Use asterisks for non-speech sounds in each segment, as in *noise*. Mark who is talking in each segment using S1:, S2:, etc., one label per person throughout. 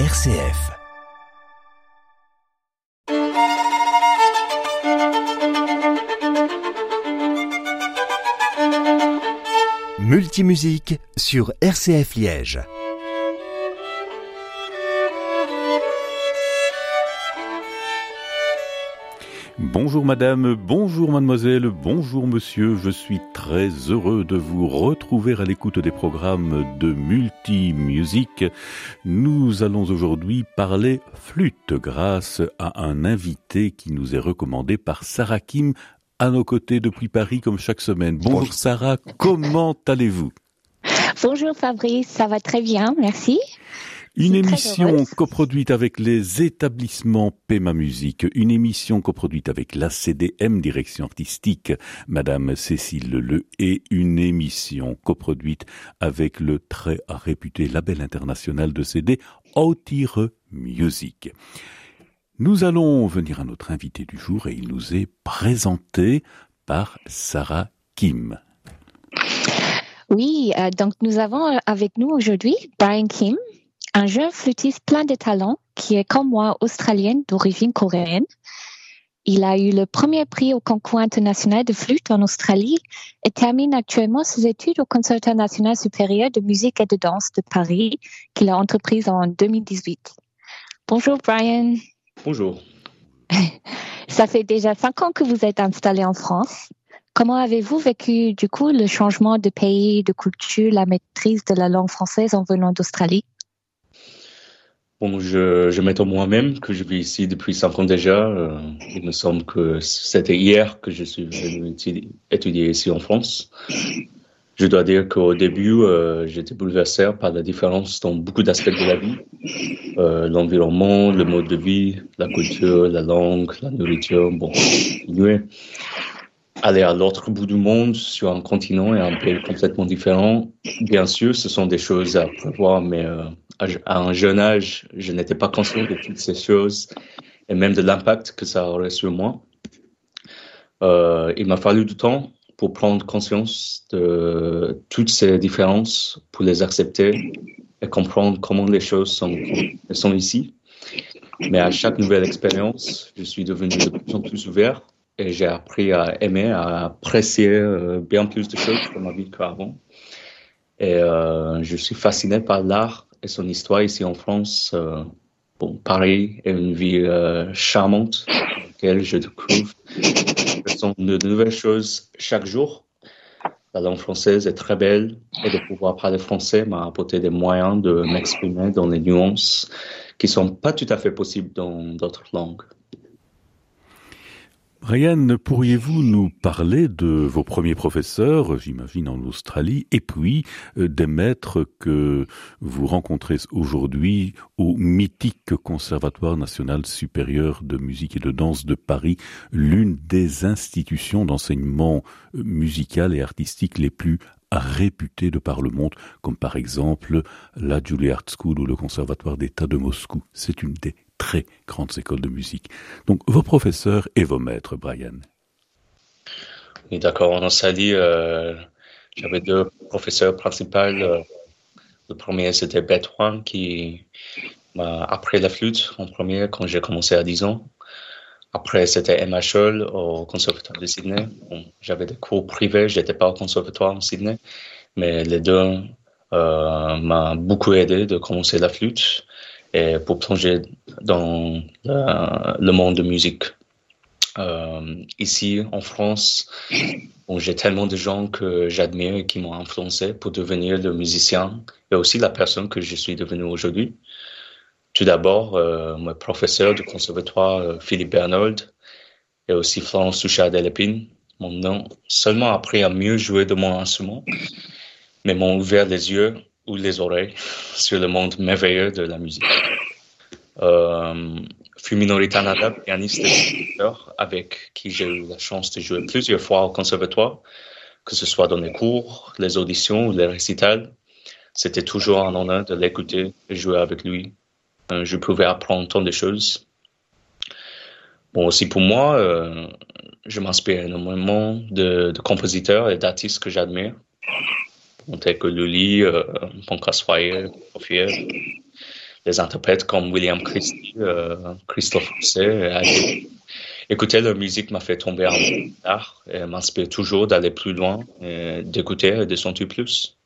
S1: RCF. Multimusique sur RCF Liège.
S2: Bonjour madame, bonjour mademoiselle, bonjour monsieur, je suis très heureux de vous retrouver à l'écoute des programmes de Multimusique. Nous allons aujourd'hui parler flûte grâce à un invité qui nous est recommandé par Sarah Kim à nos côtés depuis Paris comme chaque semaine. Bonjour, Sarah, comment allez-vous?
S3: Bonjour Fabrice, ça va très bien, merci.
S2: Une émission coproduite avec les établissements Pema Musique, une émission coproduite avec la CDM Direction Artistique, Madame Cécile Le, et une émission coproduite avec le très réputé label international de CD, Outire Music. Nous allons venir à notre invité du jour et il nous est présenté par Sarah Kim.
S3: Oui, euh, donc nous avons avec nous aujourd'hui Brian Kim, un jeune flûtiste plein de talent qui est comme moi australienne d'origine coréenne. Il a eu le premier prix au concours international de flûte en Australie et termine actuellement ses études au Conservatoire national supérieur de musique et de danse de Paris qu'il a entreprise en 2018. Bonjour Brian.
S4: Bonjour. *laughs*
S3: Ça fait déjà cinq ans que vous êtes installé en France. Comment avez-vous vécu du coup le changement de pays, de culture, la maîtrise de la langue française en venant d'Australie?
S4: Bon, je, je m'étonne moi-même que je vis ici depuis cinq ans déjà. Euh, il me semble que c'était hier que je suis venu étudier ici en France. Je dois dire qu'au début, euh, j'étais bouleversé par la différence dans beaucoup d'aspects de la vie. Euh, L'environnement, le mode de vie, la culture, la langue, la nourriture. Bon, aller à l'autre bout du monde, sur un continent et un pays complètement différent, bien sûr, ce sont des choses à prévoir, mais euh, à un jeune âge, je n'étais pas conscient de toutes ces choses et même de l'impact que ça aurait sur moi. Euh, il m'a fallu du temps pour prendre conscience de toutes ces différences, pour les accepter et comprendre comment les choses sont, sont ici. Mais à chaque nouvelle expérience, je suis devenu de plus en plus ouvert et j'ai appris à aimer, à apprécier euh, bien plus de choses dans ma vie qu'avant. Et euh, je suis fasciné par l'art et son histoire ici en France. Euh, bon, Paris est une ville charmante dans laquelle je découvre de nouvelles choses chaque jour. La langue française est très belle et de pouvoir parler français m'a apporté des moyens de m'exprimer dans les nuances qui sont pas tout à fait possibles dans d'autres langues.
S2: Ryan, pourriez-vous nous parler de vos premiers professeurs, j'imagine en Australie, et puis euh, des maîtres que vous rencontrez aujourd'hui au mythique Conservatoire national supérieur de musique et de danse de Paris, l'une des institutions d'enseignement euh, musical et artistique les plus réputées de par le monde, comme par exemple la Juilliard School ou le Conservatoire d'État de Moscou? C'est une des très grandes écoles de musique. Donc vos professeurs et vos maîtres, Brian.
S4: Oui, d'accord. En Australie, euh, j'avais deux professeurs principaux. Euh, le premier, c'était Beth Wang, qui m'a appris la flûte en premier quand j'ai commencé à 10 ans. Après, c'était Emma Scholl au Conservatoire de Sydney. j'avais des cours privés, je n'étais pas au Conservatoire en Sydney, mais les deux euh, m'ont beaucoup aidé de commencer la flûte et pour plonger dans le monde de musique. Euh, ici, en France, j'ai tellement de gens que j'admire et qui m'ont influencé pour devenir le musicien et aussi la personne que je suis devenu aujourd'hui. Tout d'abord, euh, mon professeur du conservatoire, euh, Philippe Bernold, et aussi Florence Souchard Delépine, m'ont seulement appris à mieux jouer de mon instrument, mais m'ont ouvert les yeux ou les oreilles *laughs* sur le monde merveilleux de la musique. Euh, Tanada, pianiste et avec qui j'ai eu la chance de jouer plusieurs fois au conservatoire, que ce soit dans les cours, les auditions ou les récitals. C'était toujours un honneur de l'écouter et jouer avec lui. Euh, je pouvais apprendre tant de choses. Bon, aussi pour moi, euh, je m'inspire énormément de, compositeurs et d'artistes que j'admire tels que Lully, euh, Pancras Foyer, des interprètes comme William Christie, Christophe Rousset. Écouter leur musique m'a fait tomber en art et m'inspire toujours d'aller plus loin, d'écouter et de sentir plus.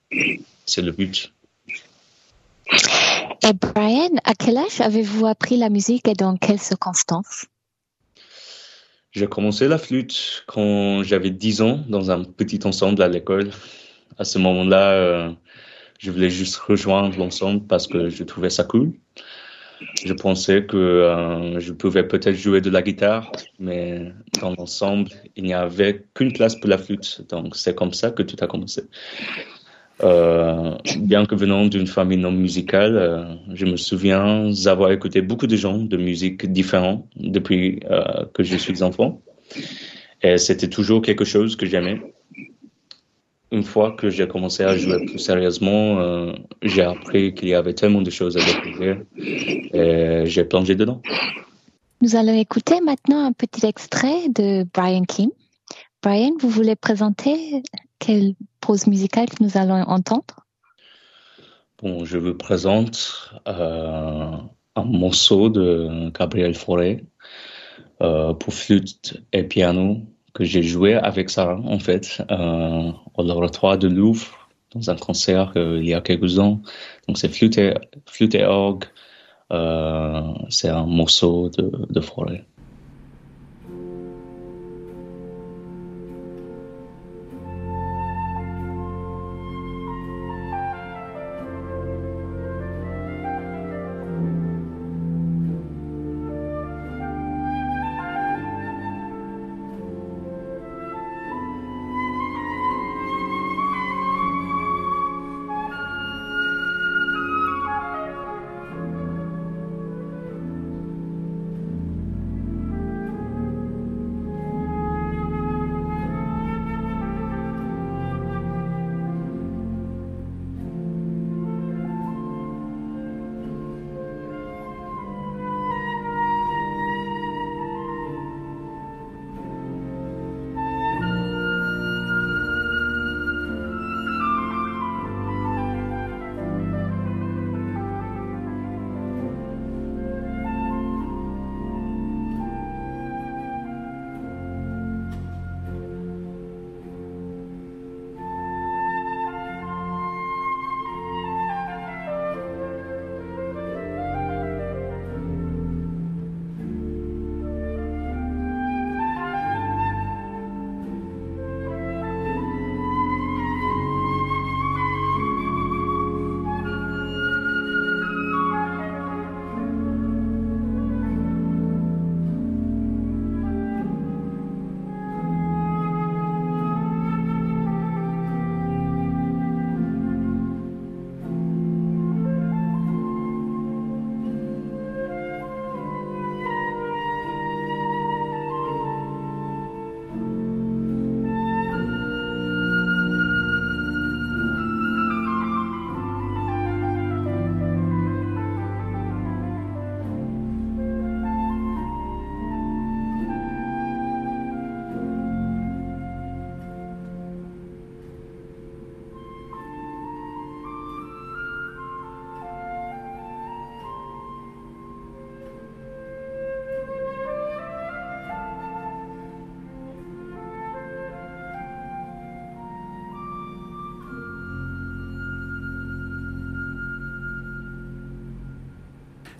S4: C'est le but.
S3: Et Brian, à quel âge avez-vous appris la musique et dans quelles circonstances?
S4: J'ai commencé la flûte quand j'avais 10 ans dans un petit ensemble à l'école. À ce moment-là, euh, je voulais juste rejoindre l'ensemble parce que je trouvais ça cool. Je pensais que euh, je pouvais peut-être jouer de la guitare, mais dans l'ensemble, il n'y avait qu'une place pour la flûte. Donc c'est comme ça que tout a commencé. Euh, bien que venant d'une famille non musicale, je me souviens avoir écouté beaucoup de gens de musique différents depuis que je suis enfant. Et c'était toujours quelque chose que j'aimais. Une fois que j'ai commencé à jouer plus sérieusement, euh, j'ai appris qu'il y avait tellement de choses à découvrir et j'ai plongé dedans.
S3: Nous allons écouter maintenant un petit extrait de Brian Kim. Brian, vous voulez présenter quelle pause musicale que nous allons entendre?
S4: Bon, je vous présente euh, un morceau de Gabriel Fauré euh, pour flûte et piano que j'ai joué avec Sarah, en fait, euh, au laboratoire de Louvre, dans un concert il y a quelques ans. Donc, c'est flûte et, orgue. c'est un morceau de, de Fauré.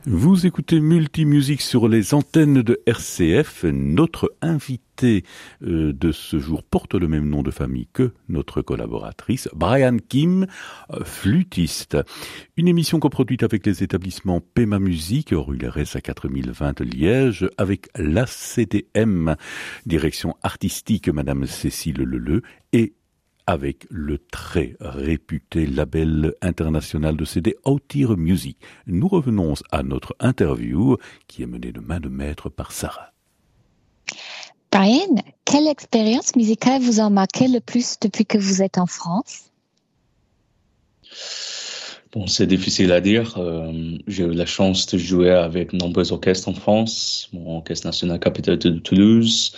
S2: Vous écoutez Multimusique sur les antennes de RCF. Notre invité euh, de ce jour porte le même nom de famille que notre collaboratrice, Brian Kim, euh, flûtiste. Une émission coproduite avec les établissements Pema Musique, rue Lérès à 4020 Liège, avec la CDM, direction artistique Madame Cécile Leleu, et avec le très réputé label international de CD Outir Music. Nous revenons à notre interview qui est menée de main de maître par Sarah.
S3: Brian, quelle expérience musicale vous a marqué le plus depuis que vous êtes en France?
S4: Bon, c'est difficile à dire. Euh, j'ai eu la chance de jouer avec nombreux orchestres en France, mon orchestre national capitale de Toulouse,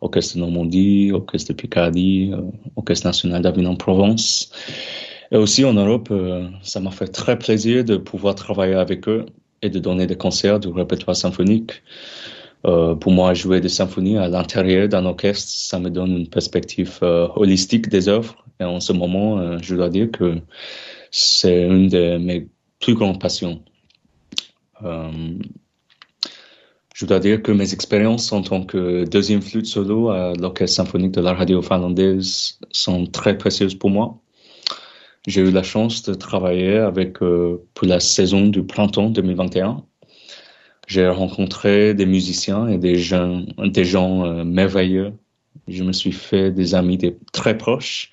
S4: orchestre de Normandie, orchestre de Picardie, euh, orchestre national d'Avignon-Provence. Et aussi en Europe, euh, ça m'a fait très plaisir de pouvoir travailler avec eux. et de donner des concerts du répertoire symphonique. Euh, pour moi, jouer des symphonies à l'intérieur d'un orchestre, ça me donne une perspective holistique des œuvres. Et en ce moment, euh, je dois dire que c'est une de mes plus grandes passions. je dois dire que mes expériences en tant que deuxième flûte solo à l'Orchestre symphonique de la radio finlandaise sont très précieuses pour moi. J'ai eu la chance de travailler avec pour la saison du printemps 2021 j'ai rencontré des musiciens et des gens, des gens euh, merveilleux. Je me suis fait des amis très proches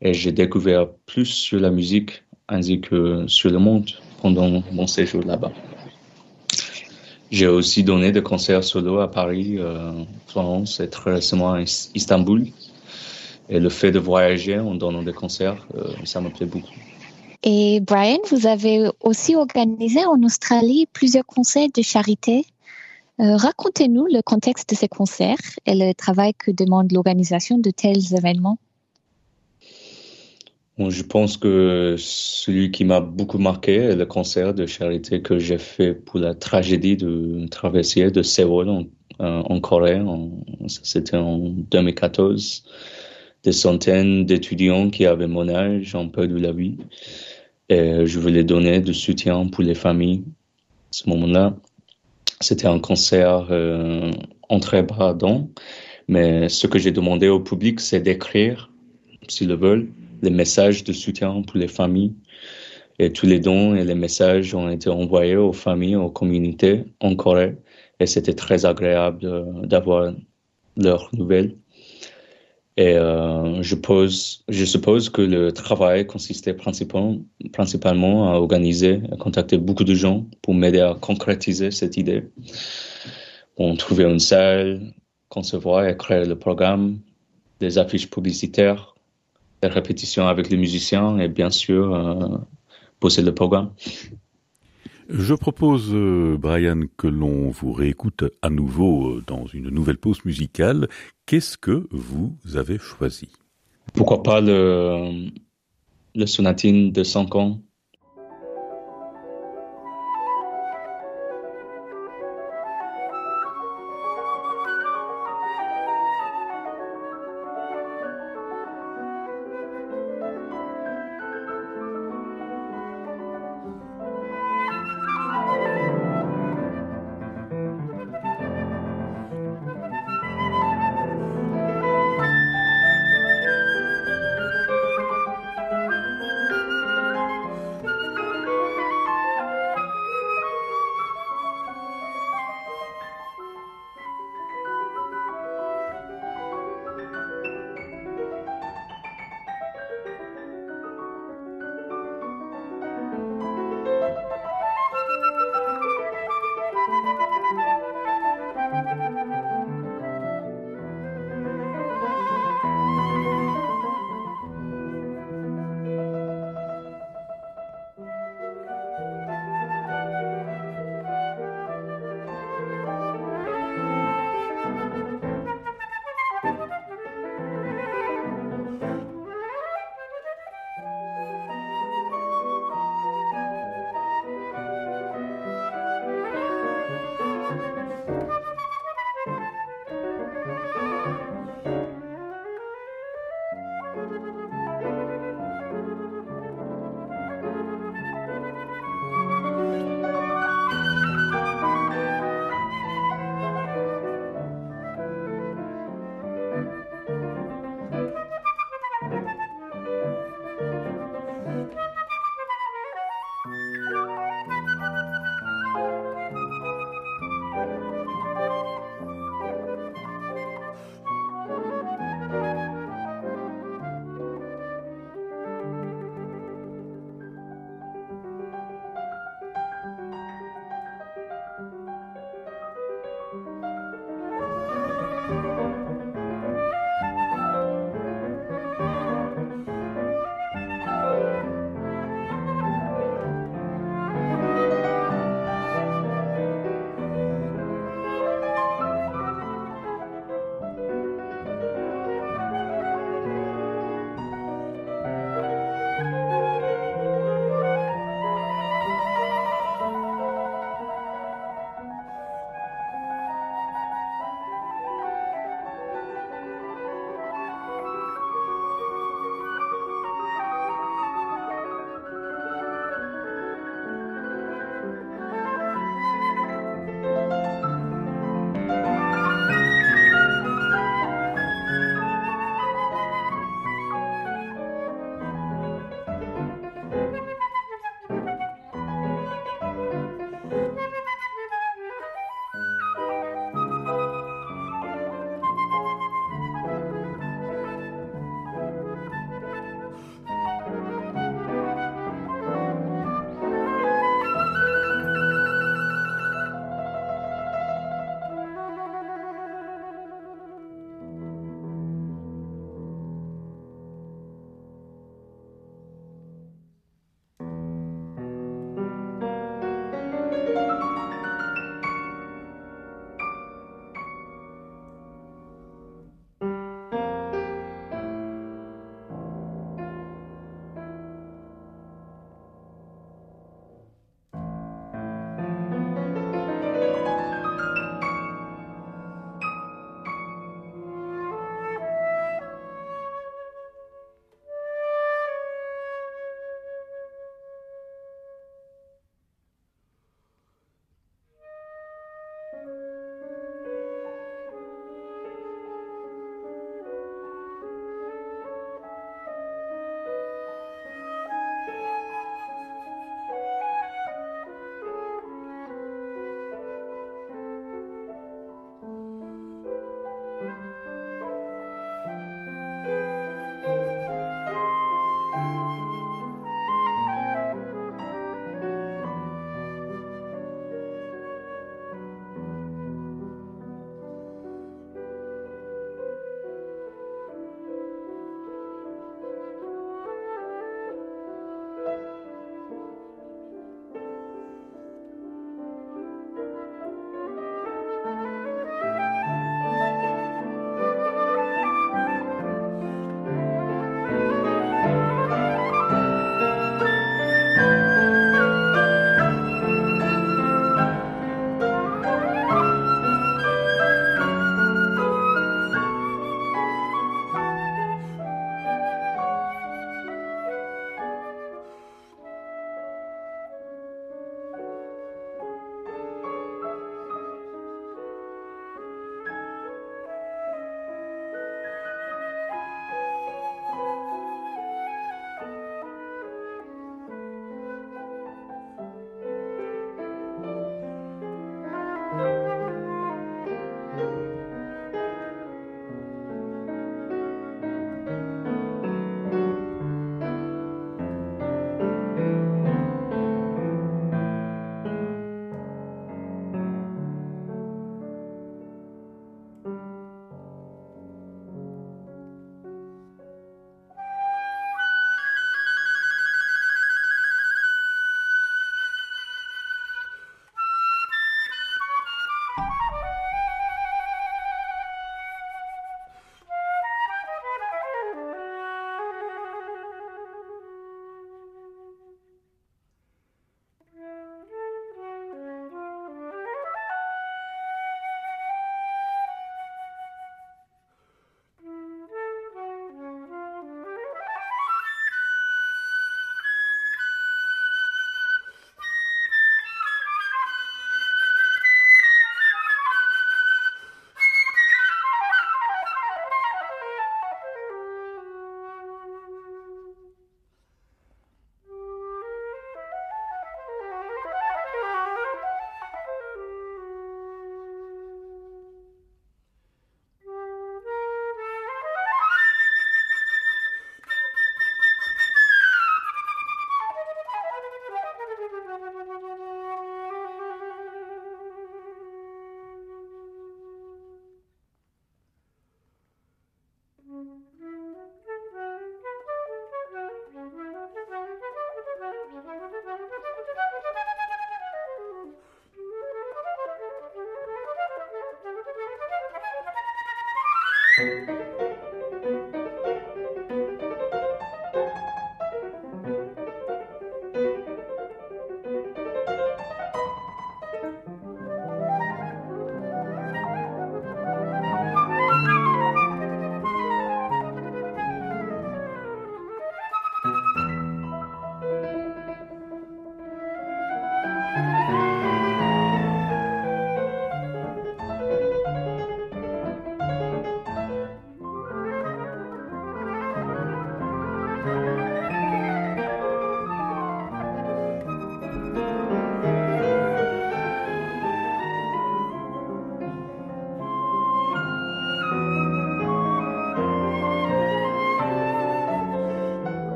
S4: et j'ai découvert plus sur la musique ainsi que sur le monde pendant mon séjour là-bas. J'ai aussi donné des concerts solo à Paris, euh, Florence et très récemment à Istanbul. Et le fait de voyager en donnant des concerts, euh, ça me plaît beaucoup.
S3: Et Brian, vous avez aussi organisé en Australie plusieurs concerts de charité. Euh, racontez-nous le contexte de ces concerts et le travail que demande l'organisation de tels événements.
S4: Je pense que celui qui m'a beaucoup marqué est le concert de charité que j'ai fait pour la tragédie de traversier de Séoul en, en Corée. C'était en 2014 des centaines d'étudiants qui avaient mon âge ont perdu la vie. Et je voulais donner du soutien pour les familles. À ce moment-là, c'était un concert euh, en très bas mais ce que j'ai demandé au public, c'est d'écrire, s'ils le veulent, les messages de soutien pour les familles. Et tous les dons et les messages ont été envoyés aux familles, aux communautés en Corée. Et c'était très agréable d'avoir leurs nouvelles. Et euh, je, pose, je suppose que le travail consistait principalement, à organiser, à contacter beaucoup de gens pour m'aider à concrétiser cette idée. On trouver une salle, concevoir et créer le programme, des affiches publicitaires, des répétitions avec les musiciens et bien sûr euh, poser le programme.
S2: Je propose, euh, Brian, que l'on vous réécoute à nouveau euh, dans une nouvelle pause musicale. Qu'est-ce que vous avez choisi?
S4: Pourquoi pas le, le sonatine de 5 ans?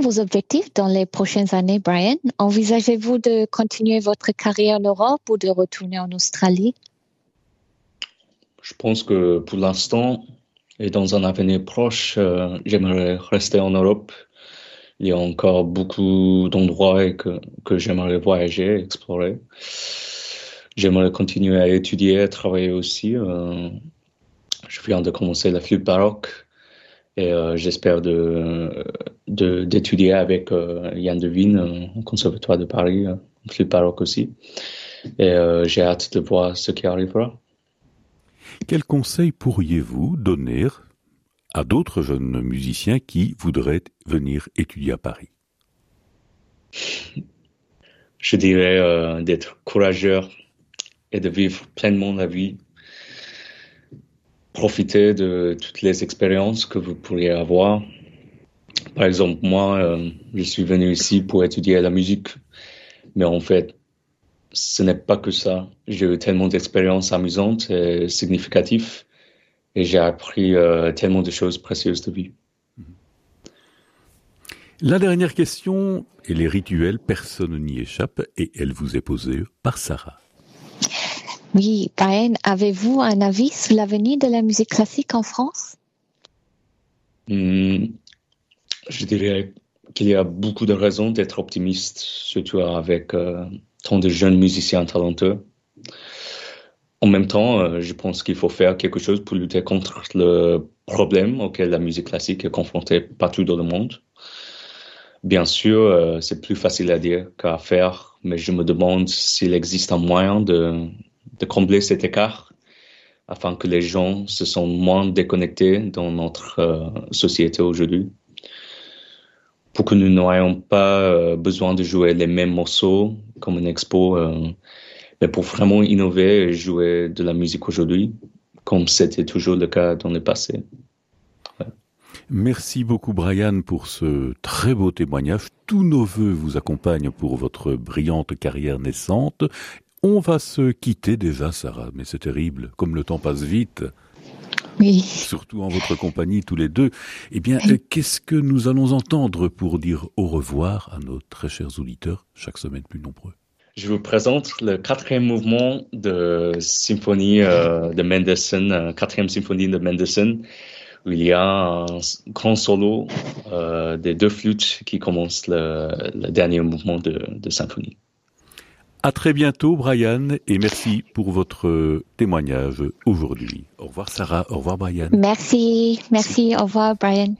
S3: Vos objectifs dans les prochaines années, Brian? Envisagez-vous de continuer votre carrière en Europe ou de retourner en Australie?
S4: Je pense que pour l'instant et dans un avenir proche, euh, j'aimerais rester en Europe. Il y a encore beaucoup d'endroits que, que j'aimerais voyager, explorer. J'aimerais continuer à étudier, à travailler aussi. Euh, je viens de commencer la flûte baroque et euh, j'espère de, d'étudier avec euh, Yann Devine euh, au Conservatoire de Paris, flûte baroque aussi. Et j'ai hâte de voir ce qui arrivera.
S2: Quel conseil pourriez-vous donner à d'autres jeunes musiciens qui voudraient venir étudier à Paris?
S4: Je dirais d'être courageux et de vivre pleinement la vie profiter de toutes les expériences que vous pourriez avoir. Par exemple, moi, euh, je suis venu ici pour étudier la musique, mais en fait, ce n'est pas que ça. J'ai eu tellement d'expériences amusantes et significatives, et j'ai appris euh, tellement de choses précieuses de vie.
S2: La dernière question, elle est rituelle, personne n'y échappe, et elle vous est posée par Sarah.
S3: Oui, Brian, avez-vous un avis sur l'avenir de la musique classique en France?
S4: Hmm, Je dirais qu'il y a beaucoup de raisons d'être optimiste, surtout avec euh, tant de jeunes musiciens talentueux. En même temps, euh, je pense qu'il faut faire quelque chose pour lutter contre le problème auquel la musique classique est confrontée partout dans le monde. Bien sûr, euh, c'est plus facile à dire qu'à faire, mais je me demande s'il existe un moyen de, de combler cet écart afin que les gens se sentent moins déconnectés dans notre euh, société aujourd'hui. Pour que nous n'ayons pas euh, besoin de jouer les mêmes morceaux comme une expo, euh, mais pour vraiment innover et jouer de la musique aujourd'hui, comme c'était toujours le cas dans le passé.
S2: Merci beaucoup Brian pour ce très beau témoignage. Tous nos voeux vous accompagnent pour votre brillante carrière naissante on va se quitter déjà, Sarah, mais c'est terrible, comme le temps passe vite.
S3: Oui.
S2: Surtout en votre compagnie tous les deux. Eh bien, qu'est-ce que nous allons entendre pour dire au revoir à nos très chers auditeurs, chaque semaine plus nombreux?
S4: Je vous présente le quatrième mouvement de symphonie euh, de Mendelssohn, euh, quatrième symphonie de Mendelssohn, où il y a un grand solo euh, des deux flûtes qui commence le, dernier mouvement de, de symphonie.
S2: À très bientôt, Brian, et merci pour votre témoignage aujourd'hui. Au revoir, Sarah. Au revoir, Brian.
S3: Merci. Merci. Au revoir, Brian.